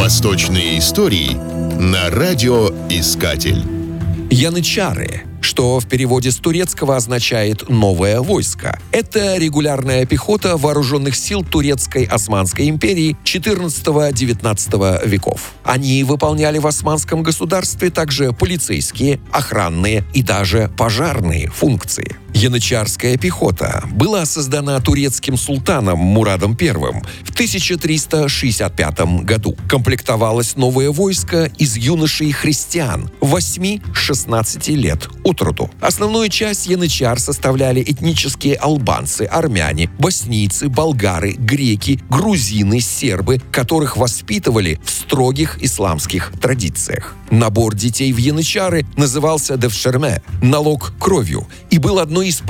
Восточные истории на радиоискатель. Янычары что в переводе с турецкого означает «новое войско». Это регулярная пехота вооруженных сил Турецкой Османской империи XIV-XIX веков. Они выполняли в османском государстве также полицейские, охранные и даже пожарные функции. Янычарская пехота была создана турецким султаном Мурадом I в 1365 году. Комплектовалось новое войско из юношей христиан 8-16 лет от роду. Основную часть янычар составляли этнические албанцы, армяне, боснийцы, болгары, греки, грузины, сербы, которых воспитывали в строгих исламских традициях. Набор детей в янычары назывался девшерме – налог кровью, и был одной из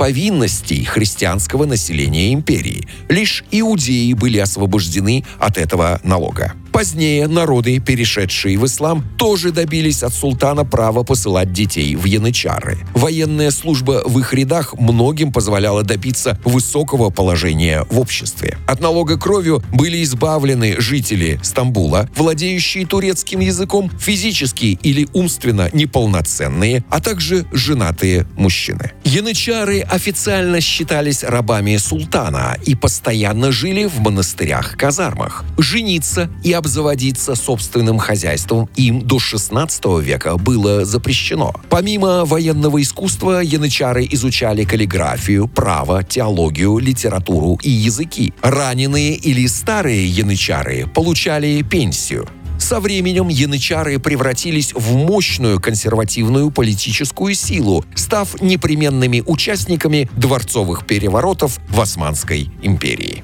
христианского населения империи. Лишь иудеи были освобождены от этого налога. Позднее народы, перешедшие в ислам, тоже добились от султана права посылать детей в янычары. Военная служба в их рядах многим позволяла добиться высокого положения в обществе. От налога кровью были избавлены жители Стамбула, владеющие турецким языком, физически или умственно неполноценные, а также женатые мужчины. Янычары официально считались рабами султана и постоянно жили в монастырях-казармах. Жениться и обзаводиться собственным хозяйством им до 16 века было запрещено. Помимо военного искусства, янычары изучали каллиграфию, право, теологию, литературу и языки. Раненые или старые янычары получали пенсию. Со временем янычары превратились в мощную консервативную политическую силу, став непременными участниками дворцовых переворотов в Османской империи.